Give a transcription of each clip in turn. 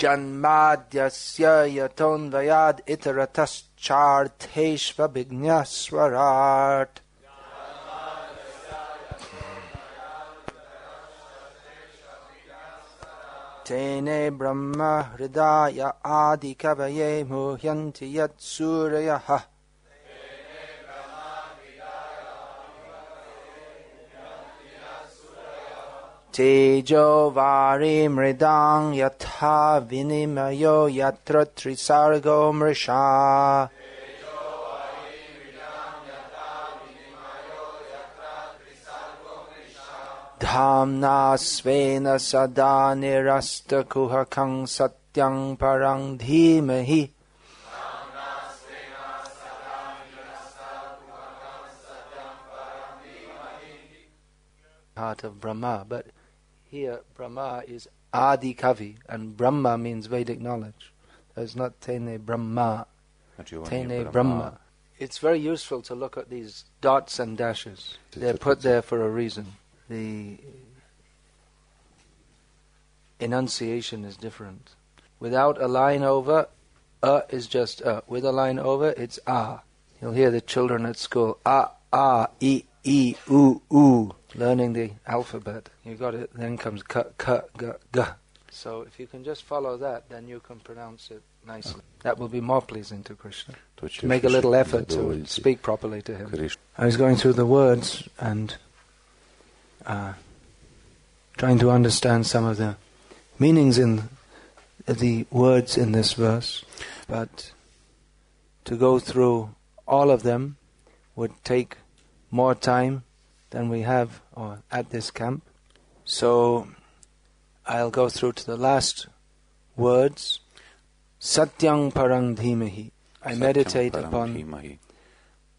जन्माद्यस्य यतोऽन्वयाद् इतरतश्चार्थेष्वभिज्ञस्वराट् तेने ब्रह्म हृदाय आदिकवये मुह्यन्ति यत्सूरयः Tejo vari mridang yatha vinimayo yatra trisargo mrisha. Dhamna svena sada nirasta kuhakang satyang parang dhimahi. Heart of Brahma, but here Brahma is Adi Kavi, and Brahma means Vedic knowledge. So it's not Tene Brahma, Tene Brahma. It's very useful to look at these dots and dashes. They're put there for a reason. The enunciation is different. Without a line over, a is just a. With a line over, it's a. You'll hear the children at school, a, a, e, e, u, u, learning the alphabet. You got it. Then comes k, k, g, g. So if you can just follow that, then you can pronounce it nicely. That will be more pleasing to Krishna. To make a little effort to speak properly to him. I was going through the words and uh, trying to understand some of the meanings in the words in this verse, but to go through all of them would take more time than we have or at this camp. So I'll go through to the last words. Satyang parang dhimahi. I meditate upon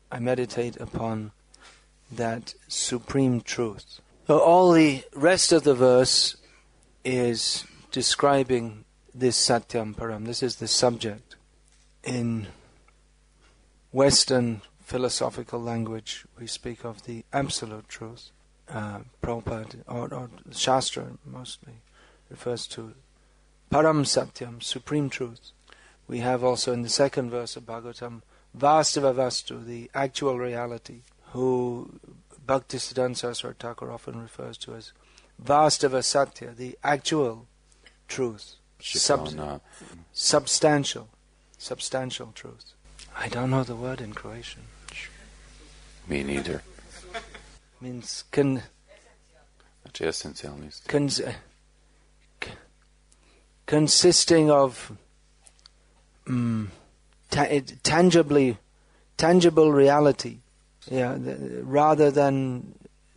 I meditate upon that supreme truth. So all the rest of the verse is describing this Satyam Param. This is the subject. In Western philosophical language, we speak of the absolute truth. Uh, Prabhupada, or, or Shastra mostly, refers to Param Satyam, supreme truth. We have also in the second verse of Bhagavatam, Vastava Vastu, the actual reality, who Bhaktisiddhanta Saraswati Thakur often refers to as Vastava Satya, the actual truth, sub- substantial, substantial truth. I don't know the word in Croatian. Me neither. Means con, Znači esencijalni ste. cons, c- consisting of mm, ta- tangibly, tangible reality, yeah, th- rather than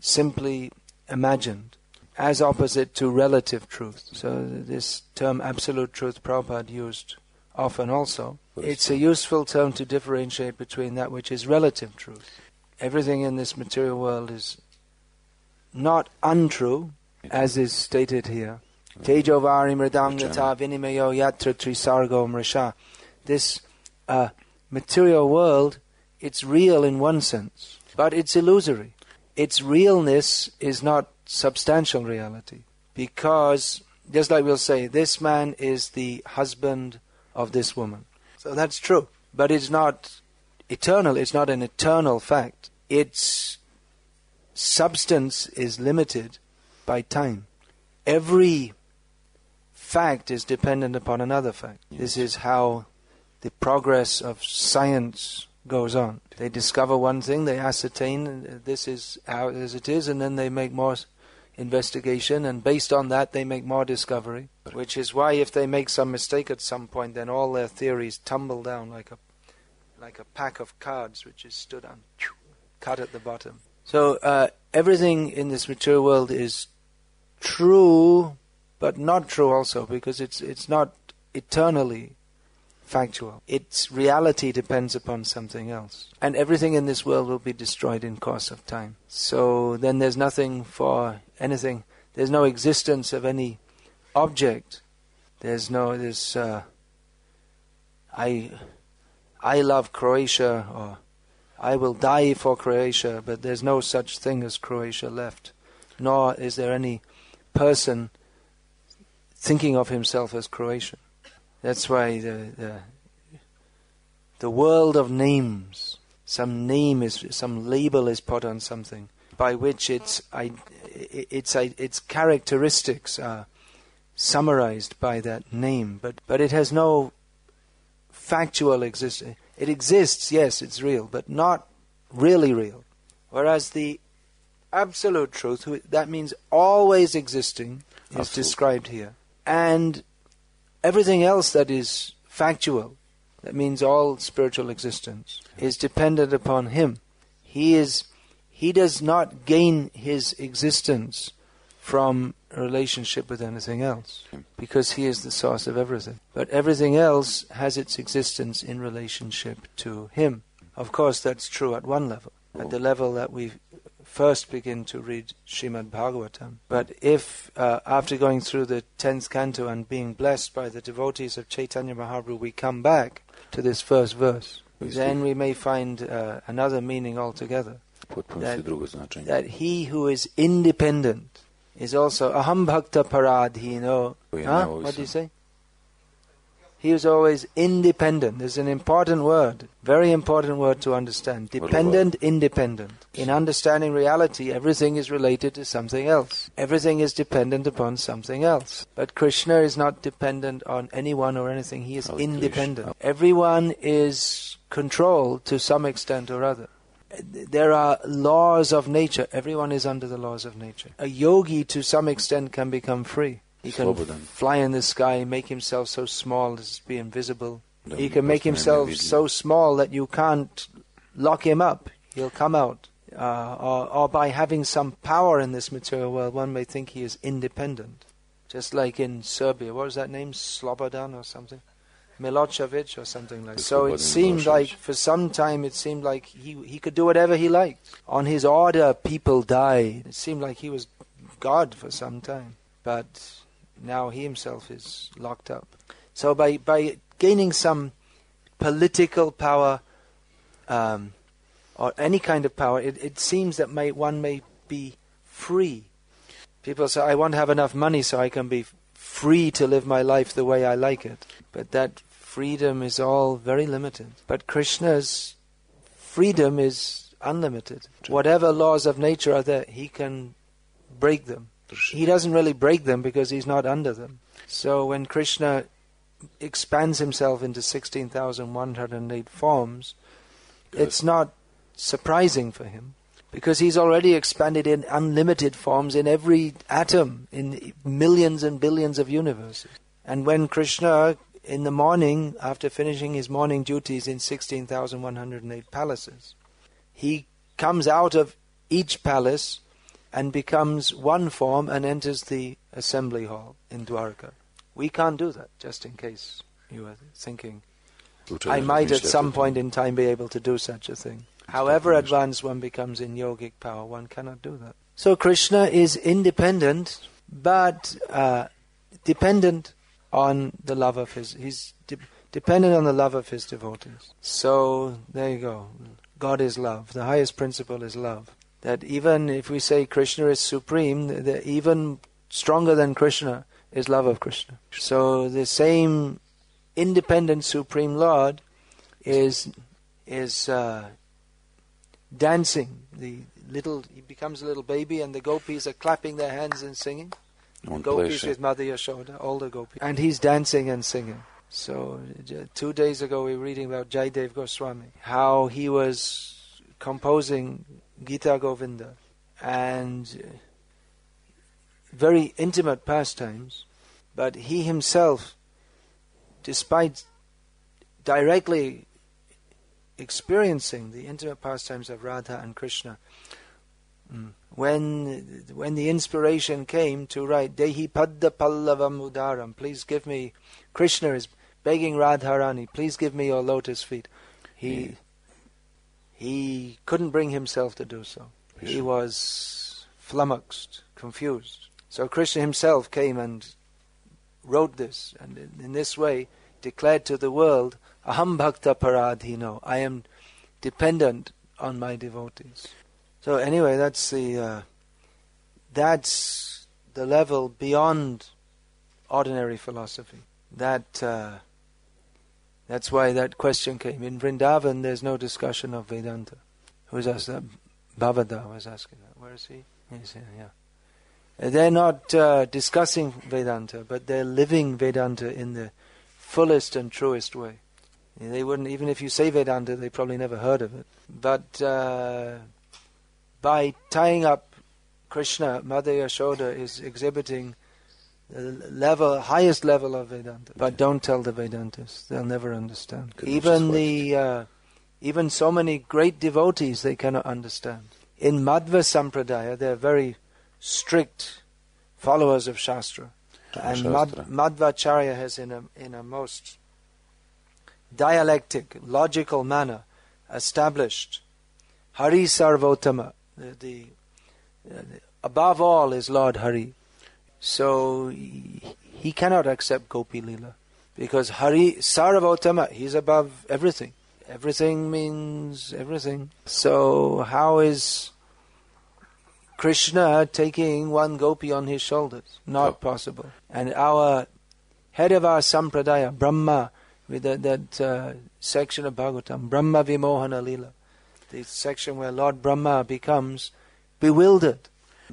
simply imagined, as opposite to relative truth. So this term absolute truth Prabhupada used often also. It's a useful term to differentiate between that which is relative truth. Everything in this material world is not untrue, as is stated here. Tejovari mridam yata vinimayo yatra trisargo mrisha. This uh, material world, it's real in one sense, but it's illusory. Its realness is not substantial reality, because, just like we'll say, this man is the husband of this woman. So that's true, but it's not eternal, it's not an eternal fact. Its substance is limited by time. Every fact is dependent upon another fact. This is how the progress of science goes on. They discover one thing, they ascertain this is how as it is, and then they make more investigation, and based on that, they make more discovery. Which is why, if they make some mistake at some point, then all their theories tumble down like a like a pack of cards which is stood on, cut at the bottom. So uh, everything in this material world is true, but not true also because it's it's not eternally factual. Its reality depends upon something else. And everything in this world will be destroyed in course of time. So then there's nothing for anything. There's no existence of any object. There's no there's uh, I I love Croatia or I will die for Croatia, but there's no such thing as Croatia left. Nor is there any person thinking of himself as Croatian. That's why the, the, the world of names, some name is, some label is put on something by which its, its, its characteristics are summarized by that name, but, but it has no factual existence. It exists, yes, it's real, but not really real. Whereas the absolute truth, that means always existing, is described here. And everything else that is factual, that means all spiritual existence, is dependent upon Him. He is he does not gain his existence from relationship with anything else because he is the source of everything. But everything else has its existence in relationship to him. Of course, that's true at one level, at the level that we first begin to read Srimad Bhagavatam. But if, uh, after going through the tenth canto and being blessed by the devotees of Chaitanya Mahaprabhu, we come back to this first verse, then we may find uh, another meaning altogether. That, that he who is independent is also aham bhakta paradhino. Huh? What do you say? He was always independent. There's an important word, very important word to understand. Dependent, independent. In understanding reality, everything is related to something else. Everything is dependent upon something else. But Krishna is not dependent on anyone or anything. He is independent. Everyone is controlled to some extent or other there are laws of nature. Everyone is under the laws of nature. A yogi, to some extent, can become free. He can fly in the sky, make himself so small as to be invisible. He can make himself so small that you can't lock him up. He'll come out. Uh, or, or by having some power in this material world, one may think he is independent. Just like in Serbia. What was that name? Slobodan or something? Milosevic or something like that. So it seemed like, for some time, it seemed like he, he could do whatever he liked. On his order, people died. It seemed like he was God for some time. But now he himself is locked up. So by, by gaining some political power um, or any kind of power, it, it seems that may, one may be free. People say, I want to have enough money so I can be free to live my life the way I like it. But that freedom is all very limited. But Krishna's freedom is unlimited. Whatever laws of nature are there, he can break them. He doesn't really break them because he's not under them. So when Krishna expands himself into 16,108 forms, Good. it's not surprising for him because he's already expanded in unlimited forms in every atom, in millions and billions of universes. And when Krishna, in the morning, after finishing his morning duties in 16,108 palaces, he comes out of each palace and becomes one form and enters the assembly hall in Dwarka. We can't do that, just in case you are thinking. I might at some point in time be able to do such a thing. However advanced one becomes in yogic power, one cannot do that. So Krishna is independent, but uh, dependent on the love of his. He's de- dependent on the love of his devotees. So there you go. God is love. The highest principle is love that even if we say Krishna is supreme, the, even stronger than Krishna is love of Krishna. So the same independent supreme Lord is is uh, dancing. The little he becomes a little baby, and the gopis are clapping their hands and singing. Gopis with Mother Yashoda, all the gopis, and he's dancing and singing. So two days ago we were reading about Jaydev Goswami, how he was composing Gita Govinda, and uh, very intimate pastimes, but he himself, despite directly experiencing the intimate pastimes of Radha and Krishna, mm, when when the inspiration came to write Dehi Padda Pallavam Udaram, please give me Krishna is begging Radharani, please give me your lotus feet. He he couldn't bring himself to do so. He was flummoxed, confused. So Krishna himself came and wrote this, and in, in this way declared to the world, Aham Bhakta Paradhino, I am dependent on my devotees. So anyway, that's the uh, that's the level beyond ordinary philosophy. That uh, that's why that question came. In Vrindavan, there's no discussion of Vedanta. Who was asked that? Bhavada was asking that. Where is he? He's here, yeah. They're not uh, discussing Vedanta, but they're living Vedanta in the fullest and truest way. They wouldn't, even if you say Vedanta, they probably never heard of it. But uh, by tying up Krishna, Mother Yashoda is exhibiting the level, highest level of Vedanta. But don't tell the Vedantists; they'll never understand. Even the, uh, even so many great devotees, they cannot understand. In Madhva Sampradaya, they're very strict followers of Shastra. And Mad, Madhvacharya has, in a, in a most dialectic, logical manner, established Hari Sarvottama, the, the, uh, above all is Lord Hari. So he, he cannot accept Gopi Lila because Hari Sarvottama, he's above everything. Everything means everything. So how is Krishna taking one gopi on his shoulders. Not oh. possible. And our head of our sampradaya, Brahma, with that, that uh, section of Bhagavatam, Brahma Vimohana Lila, the section where Lord Brahma becomes bewildered.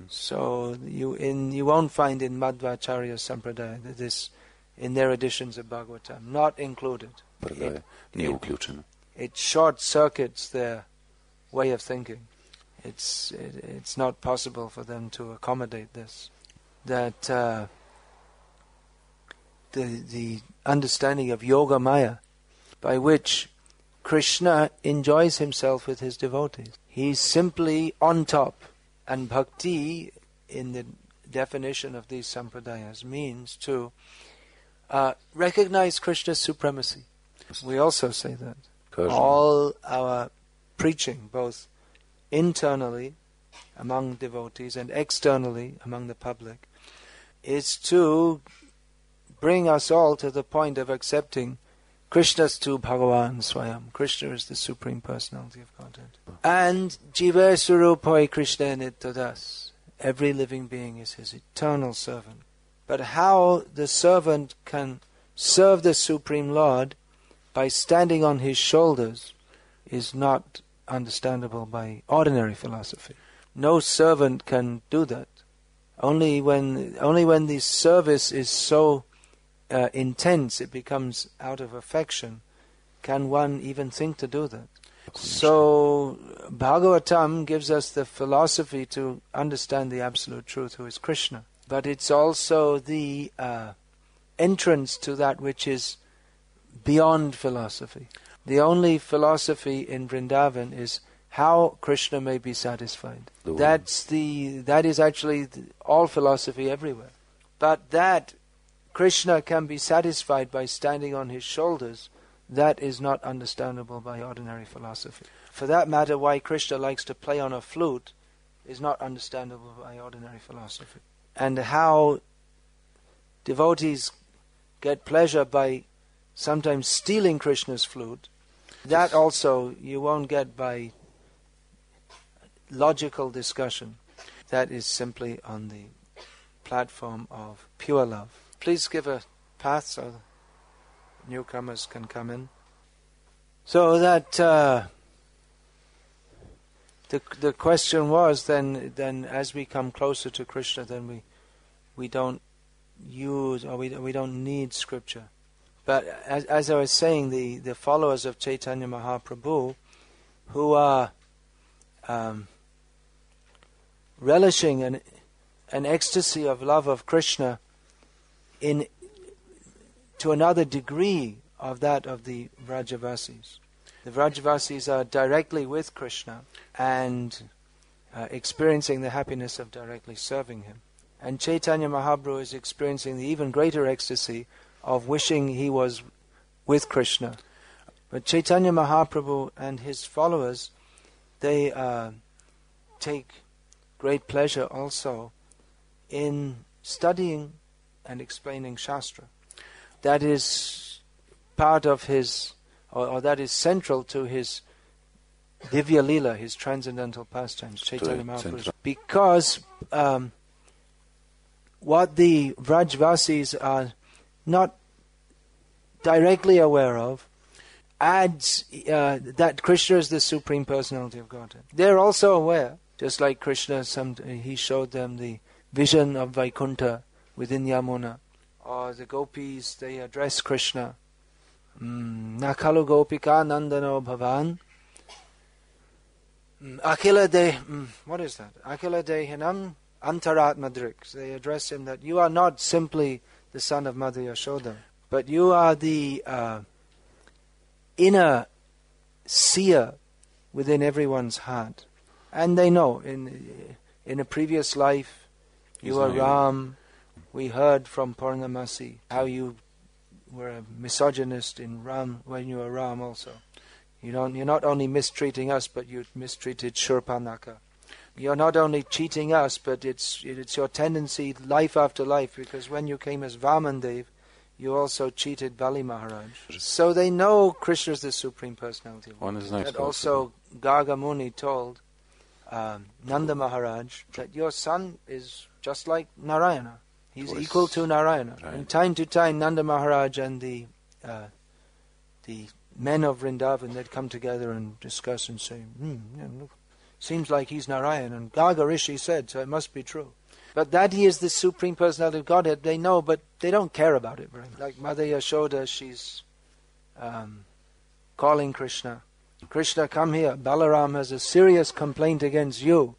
So you in you won't find in Madhvacharya Sampradaya this in their editions of Bhagavatam, not included. It, it, it short circuits their way of thinking it's it, it's not possible for them to accommodate this. That uh, the the understanding of yoga maya, by which Krishna enjoys himself with his devotees. He's simply on top, and bhakti, in the definition of these sampradayas, means to uh, recognize Krishna's supremacy. We also say that. All our preaching, both internally among devotees and externally among the public is to bring us all to the point of accepting Krishna's to Bhagavan Swayam. Krishna is the Supreme Personality of Godhead. And Jiva Surupoi Krishna Nityadas. Every living being is his eternal servant. But how the servant can serve the Supreme Lord by standing on his shoulders is not understandable by ordinary philosophy. No servant can do that. Only when only when the service is so uh, intense, it becomes out of affection, can one even think to do that. So Bhagavatam gives us the philosophy to understand the absolute truth, who is Krishna. But it's also the uh, entrance to that which is beyond philosophy. The only philosophy in Vrindavan is how Krishna may be satisfied. The That's the that is actually the, all philosophy everywhere. But that Krishna can be satisfied by standing on his shoulders, that is not understandable by ordinary philosophy. For that matter, why Krishna likes to play on a flute is not understandable by ordinary philosophy. And how devotees get pleasure by sometimes stealing Krishna's flute that also you won't get by logical discussion. That is simply on the platform of pure love. Please give a path so newcomers can come in. So that uh, the the question was then then as we come closer to Krishna, then we we don't use or we we don't need scripture. But as, as I was saying, the, the followers of Chaitanya Mahaprabhu, who are um, relishing an, an ecstasy of love of Krishna in to another degree of that of the Vrajavasis. The Vrajavasis are directly with Krishna and uh, experiencing the happiness of directly serving him. And Chaitanya Mahaprabhu is experiencing the even greater ecstasy of wishing he was with Krishna. But Chaitanya Mahaprabhu and his followers, they uh, take great pleasure also in studying and explaining Shastra. That is part of his, or, or that is central to his Divya Lila, his transcendental pastimes, Chaitanya Mahaprabhu. Because um, what the Vrajvasis are not directly aware of adds uh, that Krishna is the supreme personality of Godhead. They're also aware, just like Krishna, some, he showed them the vision of Vaikuntha within Yamuna, or the gopis, they address Krishna. Mm, Nakalu gopika nandano bhavan. Mm, Akila de, mm, what is that? Akila dehinam antarat madrik. They address him that you are not simply the son of Mother Yashoda, but you are the uh, inner seer within everyone's heart. And they know in in a previous life you are Ram. We heard from Purnamasi how you were a misogynist in Ram when you were Ram also. You don't, you're not only mistreating us, but you mistreated Shurpanaka. You're not only cheating us, but it's it's your tendency life after life. Because when you came as Vamandev, you also cheated Bali Maharaj. So they know Krishna is the Supreme Personality. On is nice. And also Garga Muni told um, Nanda Maharaj that your son is just like Narayana. He's equal to Narayana. Right. And time to time, Nanda Maharaj and the uh, the men of Vrindavan they'd come together and discuss and say, hmm, yeah, look, seems like he's Narayan. And Garga Rishi said, so it must be true. But that he is the supreme personality of Godhead, they know, but they don't care about it very much. Like Mother Yashoda, she's um, calling Krishna. Krishna, come here. Balaram has a serious complaint against you.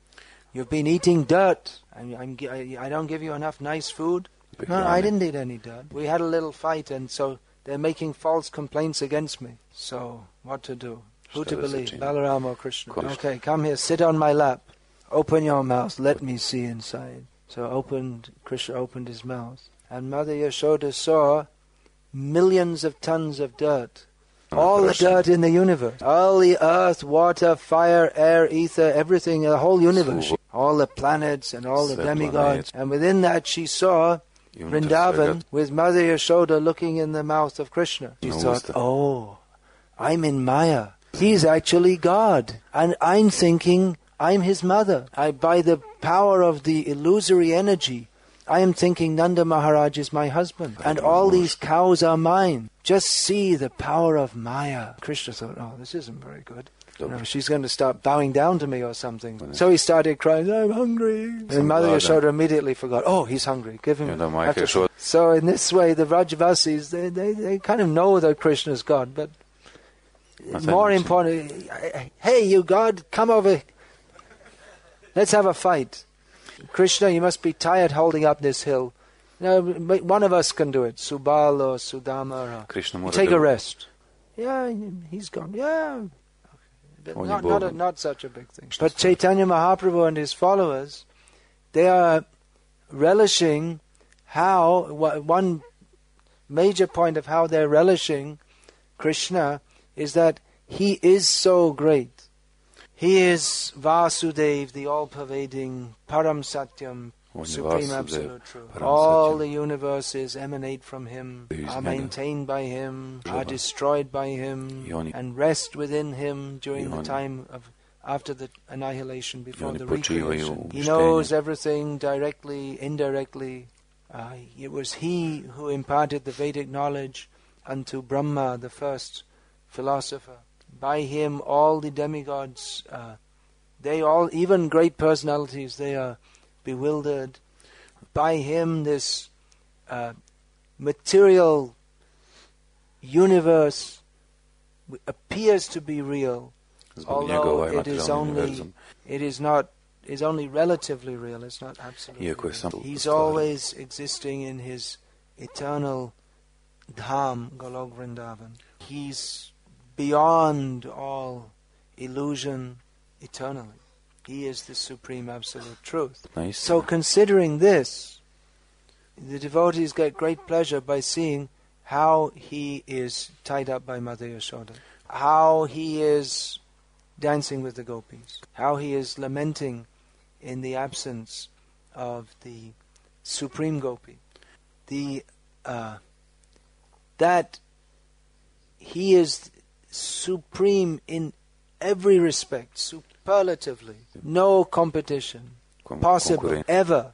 You've been eating dirt. I'm, I'm, I, I don't give you enough nice food. Big No, I didn't eat any dirt. We had a little fight, and so they're making false complaints against me. So, what to do? Who to believe, Sachin. Balaram or Krishna? Krishna. Okay, come here, sit on my lap. Open your mouth, let me see inside. So opened Krishna opened his mouth, and Mother Yashoda saw millions of tons of dirt. Oh, All the dirt in the universe. All the earth, water, fire, air, ether, everything, the whole universe. All the planets and all the demigods. And within that she saw Vrindavan with Mother Yashoda looking in the mouth of Krishna. She thought, oh, I'm in Maya. He's actually God. And I'm thinking I'm his mother. I, by the power of the illusory energy, I am thinking Nanda Maharaj is my husband. And all these cows are mine. Just see the power of Maya. Krishna thought, oh, this isn't very good. You know, she's going to start bowing down to me or something. So he started crying, I'm hungry. And Mother blood, Yashoda immediately forgot, oh, he's hungry. Give him. Yeah, to- So in this way, the Vrajavasis, they, they, they kind of know that Krishna is God, but more important, hey, you God, come over. Let's have a fight. Krishna, you must be tired holding up this hill. No, one of us can do it. Subal or Sudama. Or, Krishna take a rest. Yeah, he's gone. Yeah. Not, not, a, not such a big thing. But Chaitanya Mahaprabhu and his followers, they are relishing how, one major point of how they're relishing Krishna is that he is so great. He is Vasudev, the all-pervading Param Satyam, Supreme Absolute Truth. All the universes emanate from Him, are maintained by Him, are destroyed by Him, and rest within Him during the time of after the annihilation, before the recreation. He knows everything directly, indirectly. Uh, it was He who imparted the Vedic knowledge unto Brahma, the first philosopher. By Him, all the demigods, uh, they all, even great personalities, they are bewildered. By him, this uh, material universe appears to be real. Although it is only it is not is only relatively real. It's not absolutely. Real. He's always existing in his eternal dham, Golok Vrindavan. He's beyond all illusion eternally. He is the supreme absolute truth. Nice. So considering this, the devotees get great pleasure by seeing how he is tied up by Mother Yashoda, how he is dancing with the gopis, how he is lamenting in the absence of the supreme gopi, the uh, that he is supreme in every respect, superlatively, no competition Com- possible ever.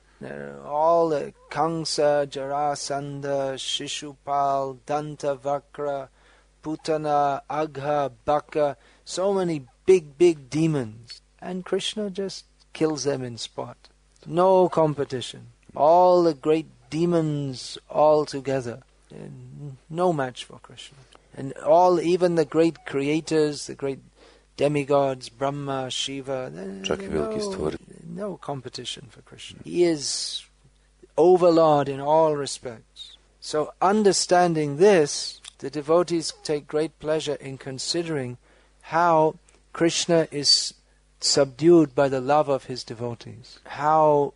All the Kamsa, Jarasandha, Shishupal, Dantavakra, Putana, Agha, Baka, so many big, big demons. And Krishna just kills them in spot. No competition. All the great demons all together. No match for Krishna. And all, even the great creators, the great demigods, Brahma, Shiva, Čak i veliki no, stvoritelji. no competition for Krishna. He is overlord in all respects. So, understanding this, the devotees take great pleasure in considering how Krishna is subdued by the love of his devotees. How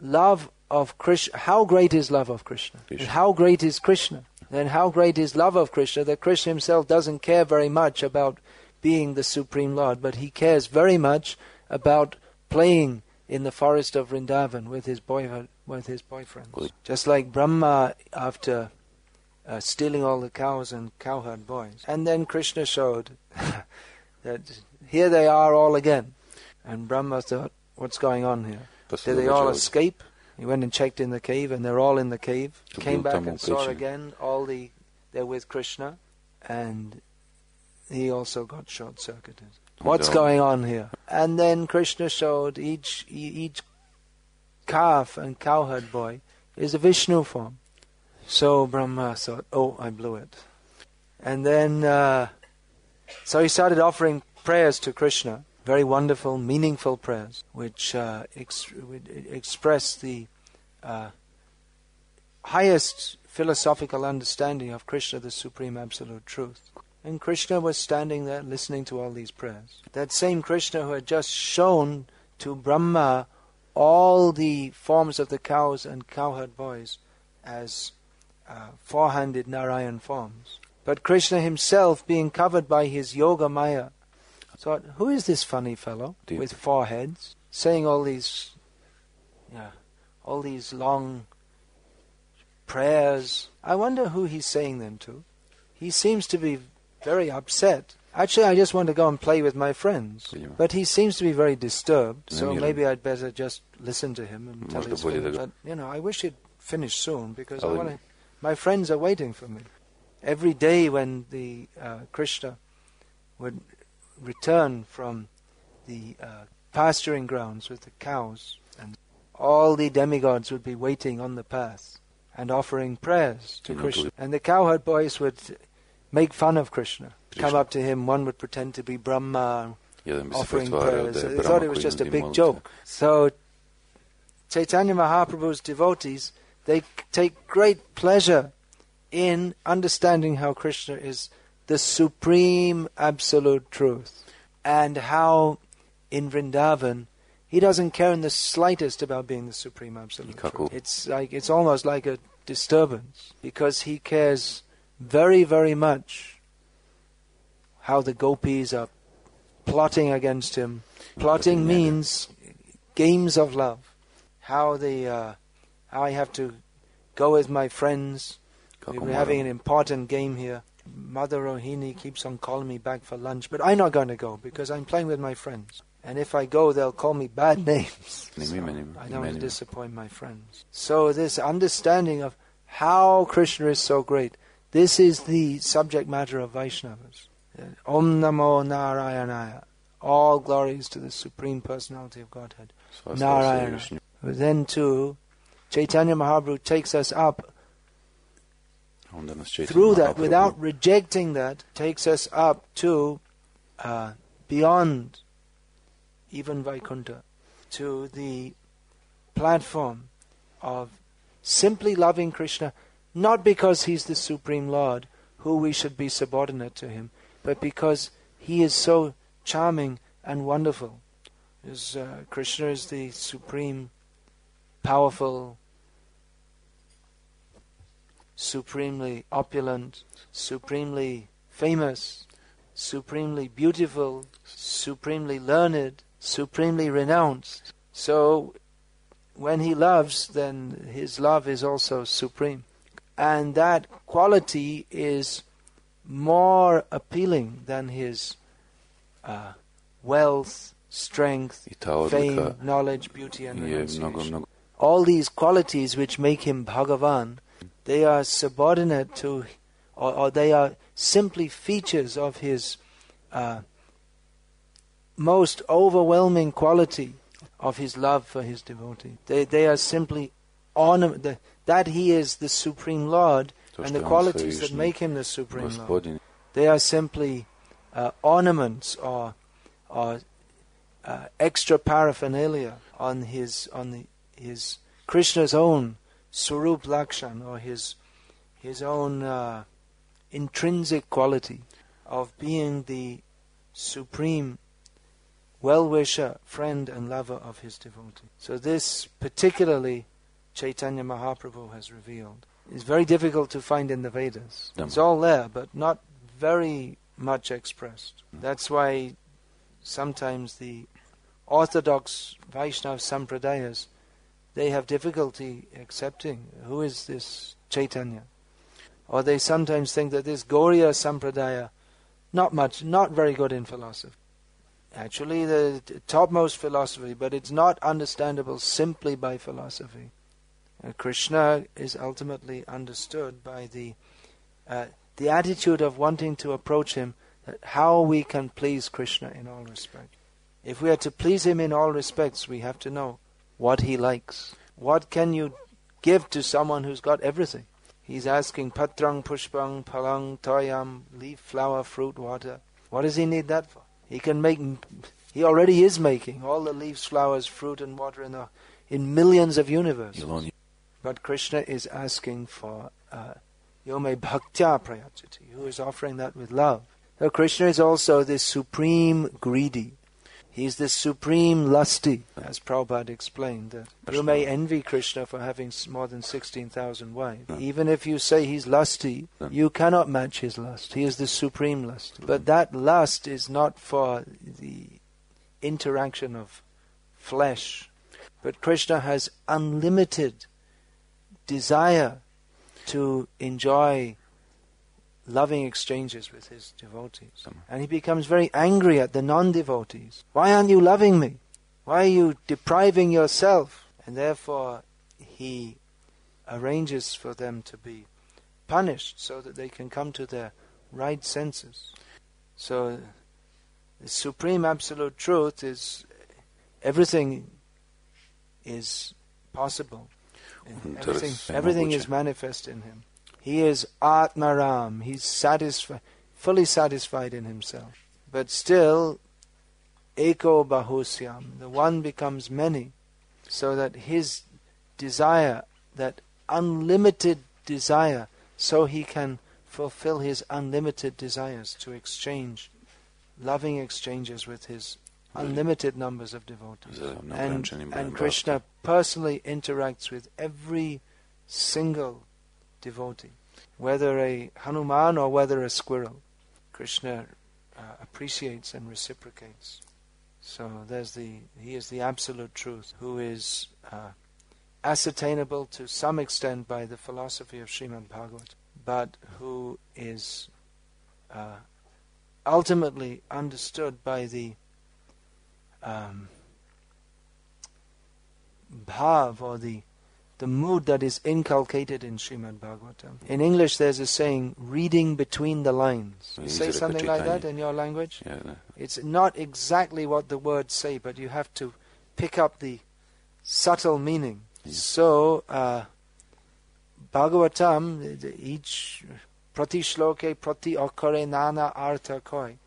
love of Krishna, how great is love of Krishna? Krishna. how great is Krishna? Then how great is love of Krishna that Krishna himself doesn't care very much about being the Supreme Lord, but he cares very much about playing in the forest of Vrindavan with his boyhood, with his boyfriends. Good. Just like Brahma after uh, stealing all the cows and cowherd boys. And then Krishna showed that here they are all again. And Brahma thought, what's going on here? Did they all escape? He went and checked in the cave, and they're all in the cave. Came back and saw again all the they're with Krishna, and he also got short circuited. What's going on here? And then Krishna showed each each calf and cowherd boy is a Vishnu form. So Brahma thought, "Oh, I blew it," and then uh, so he started offering prayers to Krishna, very wonderful, meaningful prayers, which uh, ex- express the uh, highest philosophical understanding of Krishna, the supreme absolute truth. And Krishna was standing there listening to all these prayers. That same Krishna who had just shown to Brahma all the forms of the cows and cowherd boys as uh, four-handed Narayan forms. But Krishna himself, being covered by his yoga maya, thought, who is this funny fellow with four heads, saying all these, yeah, all these long prayers? I wonder who he's saying them to. He seems to be very upset. Actually, I just want to go and play with my friends. But he seems to be very disturbed, so maybe I'd better just listen to him and tell his bolje da feelings. ga- But, you know, I wish he'd finish soon because I want to. My friends are waiting for me. Every day when the uh, Krishna would return from the uh, pasturing grounds with the cows, and all the demigods would be waiting on the path and offering prayers to Krishna. And the cowherd boys would make fun of Krishna. Come up to him, one would pretend to be Brahma, Jedan bi se offering prayers. They thought it was just a big joke. So Chaitanya Mahaprabhu's devotees, they take great pleasure in understanding how Krishna is the supreme absolute truth and how in Vrindavan he doesn't care in the slightest about being the supreme absolute truth. It's like it's almost like a disturbance because he cares very very much how the gopis are plotting against him. Plotting means games of love. How the uh, how I have to go with my friends. We're having an important game here. Mother Rohini keeps on calling me back for lunch, but I'm not going to go because I'm playing with my friends. And if I go, they'll call me bad names. So I don't want to disappoint my friends. So this understanding of how Krishna is so great, this is the subject matter of Vaishnavas. Om Namo Narayanaya. All glories to the Supreme Personality of Godhead. Slava Narayana. Then too, Chaitanya Mahaprabhu takes us up Onda nas Chaitanya through that without rejecting that takes us up to uh, beyond even Vaikuntha to the platform of simply loving Krishna not because he's the supreme lord who we should be subordinate to him but because he is so charming and wonderful is uh, Krishna is the supreme powerful supremely opulent, supremely famous, supremely beautiful, supremely learned, supremely renounced. So when he loves, then his love is also supreme. And that quality is more appealing than his uh, wealth, strength, fame, knowledge, beauty, and mnogo, renunciation. mnogo All these qualities which make him Bhagavan, they are subordinate to, or, or they are simply features of his uh, most overwhelming quality of his love for his devotee. They, they are simply ornament, the, that he is the Supreme Lord to, and the qualities that make him the Supreme Lord. They are simply uh, ornaments or, or uh, extra paraphernalia on his on the, his Krishna's own Swarup Lakshan or his his own uh, intrinsic quality of being the supreme well-wisher, friend and lover of his devotee. So this particularly Chaitanya Mahaprabhu has revealed. It's very difficult to find in the Vedas. Yeah. It's all there, but not very much expressed. Mm. That's why sometimes the orthodox Vaishnav Sampradayas they have difficulty accepting who is this Chaitanya. Or they sometimes think that this Gauriya Sampradaya not much not very good in philosophy. Actually the topmost philosophy, but it's not understandable simply by philosophy. Uh, Krishna is ultimately understood by the uh, the attitude of wanting to approach him, that how we can please Krishna in all respects. If we are to please him in all respects, we have to know what he likes. What can you give to someone who's got everything? He's asking patrang, pushpang, palang, toyam, leaf, flower, fruit, water. What does he need that for? He can make. He already is making all the leaves, flowers, fruit, and water in the in millions of universes. But Krishna is asking for uh, Yome Bhaktya Prayachati, who is offering that with love. So Krishna is also the supreme greedy. He's the supreme lusty, as Prabhupada explained. That you may envy Krishna for having more than 16,000 wives. Yeah. Even if you say he's lusty, Yeah. you cannot match his lust. He is the supreme lust. But that lust is not for the interaction of flesh. But Krishna has unlimited desire to enjoy loving exchanges with his devotees. Mm. And he becomes very angry at the non devotees. Why aren't you loving me? Why are you depriving yourself? And therefore, he arranges for them to be punished so that they can come to their right senses. So, the supreme absolute truth is everything is possible. Everything, everything is manifest in him. He is Atmaram. He's satisfied, fully satisfied in himself. But still, Eko Bahusyam, the one becomes many, so that his desire, that unlimited desire, so he can fulfill his unlimited desires to exchange loving exchanges with his unlimited numbers of devotees. And, and Krishna personally interacts with every single devotee, whether a Hanuman or whether a squirrel. Krishna uh, appreciates and reciprocates. So there's the he is the absolute truth, who is uh, ascertainable to some extent by the philosophy of Srimad Bhagavat, but who is uh, ultimately understood by the um, bhav or the the mood that is inculcated in Srimad Bhagavatam. In English, there's a saying, reading between the lines. You say something like that in your language? Ja, ne. It's not exactly what the words say, but you have to pick up the subtle meaning. Yeah. So, uh, Bhagavatam, each prati shloke prati okare nana artha koi.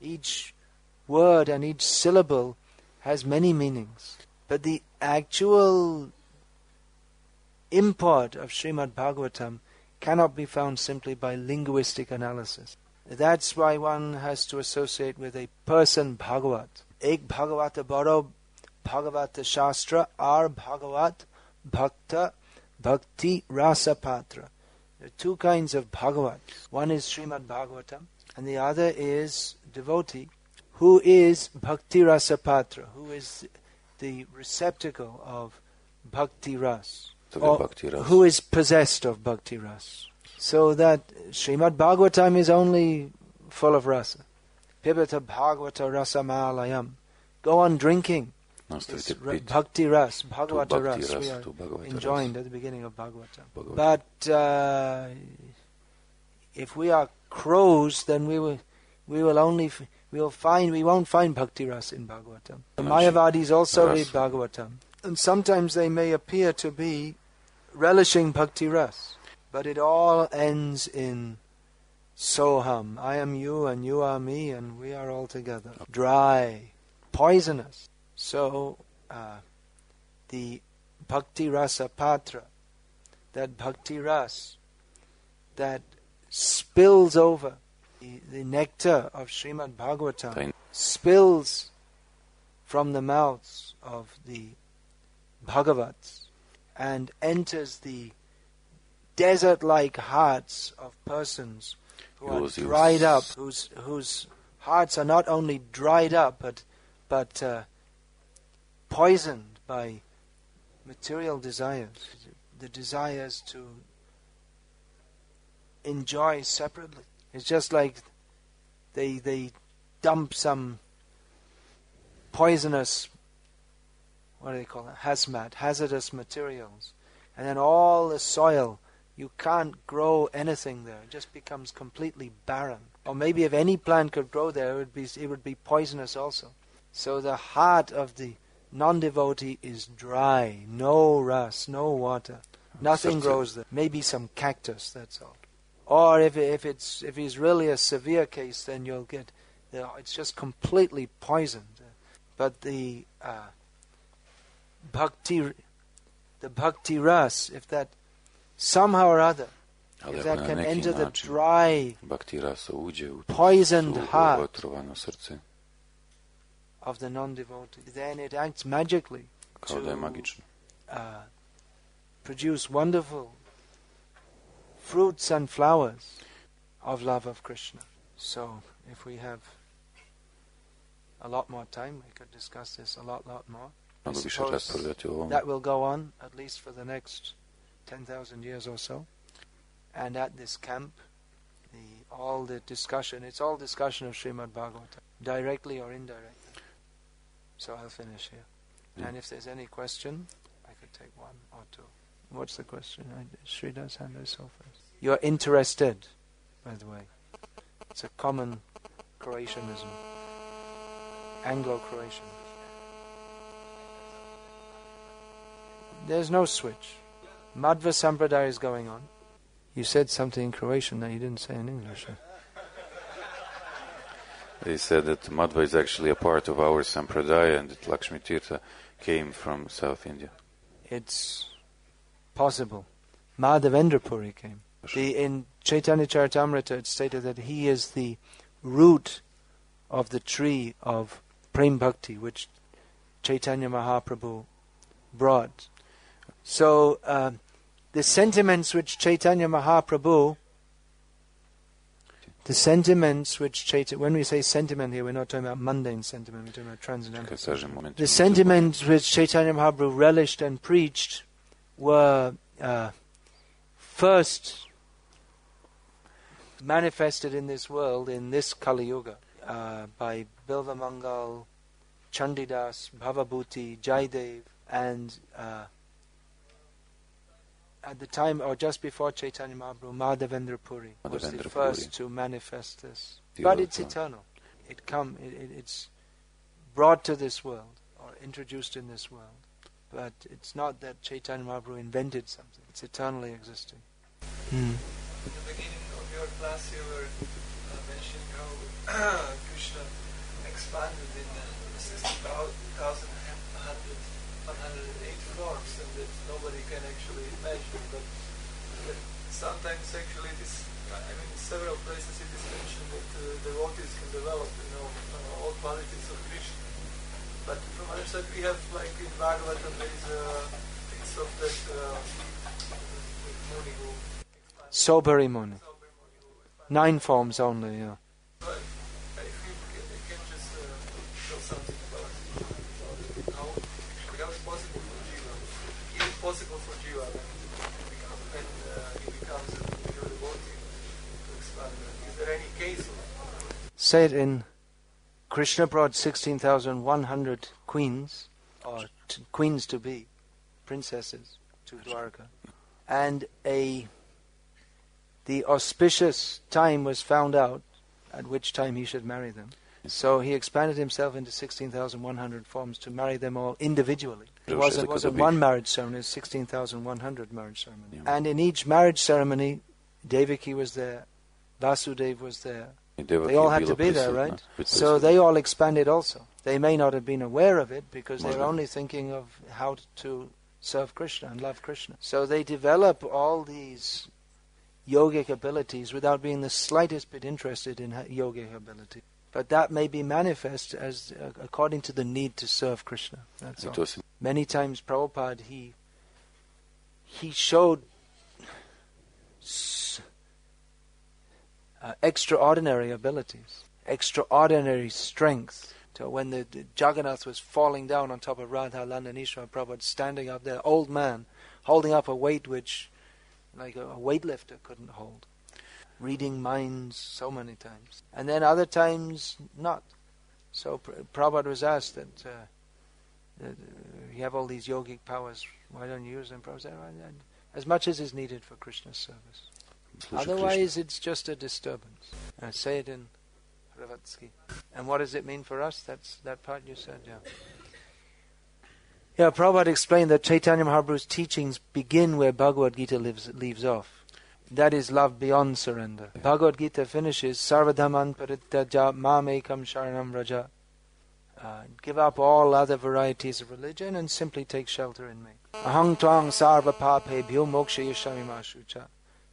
Each word and each syllable has many meanings. But the actual import of Srimad Bhagavatam cannot be found simply by linguistic analysis. That's why one has to associate with a person Bhagavat. Ek Bhagavata Baro Bhagavata Shastra Ar Bhagavat Bhakta Bhakti Rasa Patra. There are two kinds of Bhagavat. One is Srimad Bhagavatam, and the other is devotee, who is Bhakti Rasa Patra, who is the receptacle of Bhakti Ras, Bhakti Ras. who is possessed of Bhakti Ras. So that Srimad Bhagavatam is only full of rasa. Pibata Bhagavata Rasamalayam. Go on drinking. It's te ra- pit Bhakti Ras, Bhagavata Ras. We are enjoined at the beginning of Bhagavatam. Bhagavata. But uh, if we are crows, then we will we will only f- we will find we won't find bhakti ras in Bhagavatam. The Mayavadis also ras. read Bhagavatam, and sometimes they may appear to be relishing bhakti ras, but it all ends in soham. I am you, and you are me, and we are all together. Dry, poisonous. So uh, the bhakti rasa patra, that bhakti ras, that spills over the, nectar of Srimad Bhagavatam spills from the mouths of the Bhagavats and enters the desert like hearts of persons who are dried up, whose, whose hearts are not only dried up but, but uh, poisoned by material desires, the desires to enjoy separately. It's just like they they dump some poisonous what do they call it hazmat hazardous materials. And then all the soil you can't grow anything there. It just becomes completely barren. Or maybe if any plant could grow there it would be it would be poisonous also. So the heart of the non-devotee is dry. No rust no water. Nothing grows there. Maybe some cactus that's all or if if it's if he's really a severe case, then you'll get you know, it's just completely poisoned. But the uh, bhakti, the bhakti ras, if that somehow or other, Ali if that can enter the dry Bhakti rasa uđe u to Poisoned heart. of the non-devotee, then it acts magically kao da je to uh, produce wonderful fruits and flowers of love of Krishna. So, if we have a lot more time, we could discuss this a lot, lot more. I suppose raspravljati o ovom. That will go on at least for the next 10,000 years or so. And at this camp, the, all the discussion, it's all discussion of Srimad Bhagavatam, directly or indirectly. So I'll finish here. Yeah. And if there's any question, I could take one or two. What's the question? I, Sridas hand I saw first. You're interested, by the way. It's a common Croatianism, Anglo-Croatian. There's no switch. Madhva Sampradaya is going on. You said something in Croatian that you didn't say in English. They said that Madhva is actually a part of our Sampradaya and that Lakshmi Tirtha came from South India. It's possible. Madhavendra Puri came. The, in Chaitanya Charitamrita it stated that he is the root of the tree of Prem Bhakti which Chaitanya Mahaprabhu brought. So uh, the sentiments which Chaitanya Mahaprabhu the sentiments which Chaitanya, when we say sentiment here, we're not talking about mundane sentiment, we're talking about transcendental. Kad kažem moment, The sentiments which Chaitanya Mahaprabhu relished and preached were uh, first manifested in this world, in this Kali Yuga, uh, by Bilva Mangal, Chandidas, Bhavabhuti, Jaidev, and uh, at the time or just before Chaitanya Mahaprabhu, Madhavendra Puri was the first Puri. to manifest this. The But it's eternal. It come. It, it, it's brought to this world or introduced in this world. But it's not that Chaitanya Mahaprabhu invented something. It's eternally existing. In the beginning of your class, you were uh, mentioning how Krishna expanded in uh, 60,108 forms and that nobody can actually imagine. But, but sometimes actually it is, I mean, in several places it is mentioned that uh, devotees can develop, you know, uh, all qualities of Krishna. But from other side, we have like in Bhagavatam, there is a piece of that uh, Muni who Saubhari Muni. Nine forms only, yeah. But if you can, you can just uh, show something about, about how, how it's possible for Jiva, it's possible for Jiva, when, he becomes, when uh, he becomes a devotee, to expand that. Is there any case Say it in Krishna brought 16,100 queens, or t- queens to be, princesses, to Dwarka. And a the auspicious time was found out at which time he should marry them. So he expanded himself into 16,100 forms to marry them all individually. It wasn't, wasn't one marriage ceremony, it was 16,100 marriage ceremonies. And in each marriage ceremony, Devaki was there, Vasudev was there, they all had to be there, right? So they all expanded also. They may not have been aware of it because they're only thinking of how to serve Krishna and love Krishna. So they develop all these yogic abilities without being the slightest bit interested in yogic ability. But that may be manifest as uh, according to the need to serve Krishna. That's all. Many times Prabhupada he he showed s- uh, extraordinary abilities, extraordinary strength. So when the, the Jagannath was falling down on top of Radha Londonishwar, Prabhupada standing up there, old man, holding up a weight which like a, a weightlifter couldn't hold. Reading minds so many times. And then other times not. So Pr- Prabhupada was asked that, uh, that uh, you have all these yogic powers, why don't you use them? Prabhupada said, "Well, uh, as much as is needed for Krishna's service. Otherwise, it's just a disturbance. I say it in Hrvatski. And what does it mean for us? That's that part you said, yeah. Yeah, Prabhupada explained that Chaitanya Mahaprabhu's teachings begin where Bhagavad Gita lives, leaves off. That is love beyond surrender. Bhagavad Gita finishes Sarvadhaman Paritaja Mamekam Sharanam Vraja. Uh, give up all other varieties of religion and simply take shelter in me. Ahang twang sarva pape bhyo moksha yashamimashucha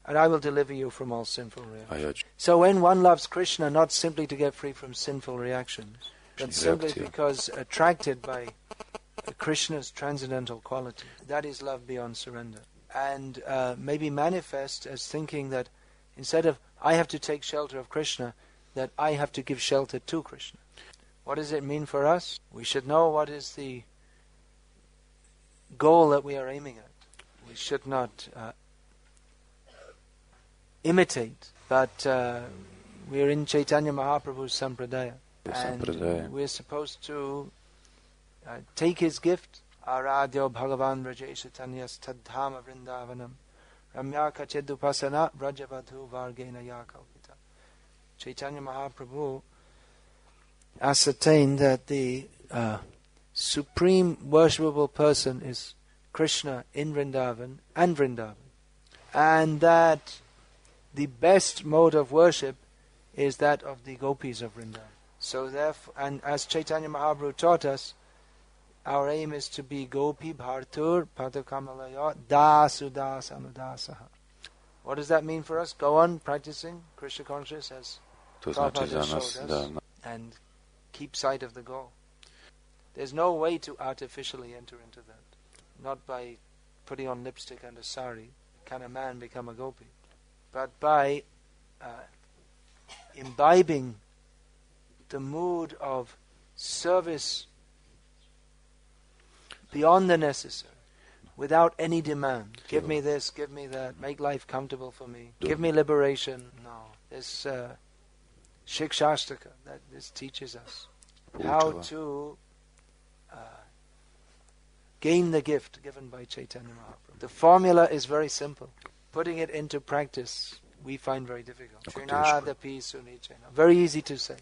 and I will deliver you from all sinful reactions. So when one loves Krishna, not simply to get free from sinful reactions, but simply because attracted by Krishna's transcendental quality, that is love beyond surrender. And uh, maybe manifest as thinking that instead of I have to take shelter of Krishna, that I have to give shelter to Krishna. What does it mean for us? We should know what is the goal that we are aiming at. We should not uh, imitate, but uh, we're in Chaitanya Mahaprabhu's Sampradaya. And we're supposed to uh, take his gift, Aradyo Bhagavan Rajesh Tanyas Tadhama Vrindavanam, Ramya Kachedupasana Vrajavadhu Vargena Yakalpita. Chaitanya Mahaprabhu ascertained that the uh, supreme worshipable person is Krishna in Vrindavan and Vrindavan. And that the best mode of worship is that of the gopis of Vrindavan. So therefore, and as Chaitanya Mahaprabhu taught us, our aim is to be gopi bhartur padakamalaya dasudasa anudasaha. What does that mean for us? Go on practicing Krishna consciousness as us and keep sight of the goal. There's no way to artificially enter into that. Not by putting on lipstick and a sari can a man become a gopi but by uh, imbibing the mood of service beyond the necessary, without any demand. Give me this, give me that, make life comfortable for me, give me liberation. No, this uh, Shikshastaka, that this teaches us how to uh, gain the gift given by Chaitanya Mahaprabhu. The formula is very simple. Putting it into practice, we find very difficult. Okay, Trinadapi sunichena. Very easy to say.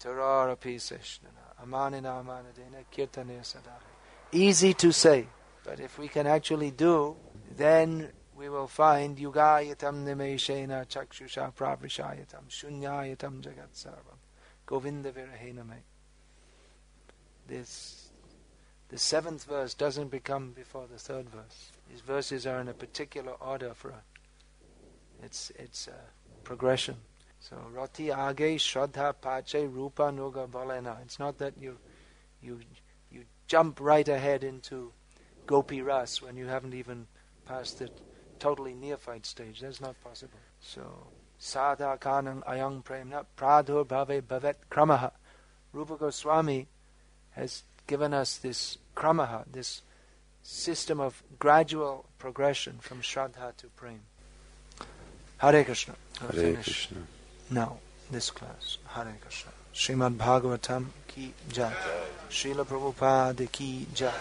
Tararapi seshnana. Amanina amanadena kirtane sadare. Easy to say. But if we can actually do, then we will find yugayatam nimeshena chakshusha pravishayatam shunyayatam jagat sarvam govinda virahename. This, the seventh verse doesn't become before the third verse. These verses are in a particular order for a, it's it's a progression. So rati age shraddha pache rupa nuga balena. It's not that you you you jump right ahead into gopi ras when you haven't even passed the totally neophyte stage. That's not possible. So, sadha kanang ayang premna pradhur bhave bhavet kramaha. Rupa Goswami has given us this kramaha, this system of gradual progression from Shraddha to Prem. Hare Krishna. Hare. Krishna. Now, this class. Hare Krishna. Srimad Bhagavatam ki jai. Srila Prabhupada ki jai.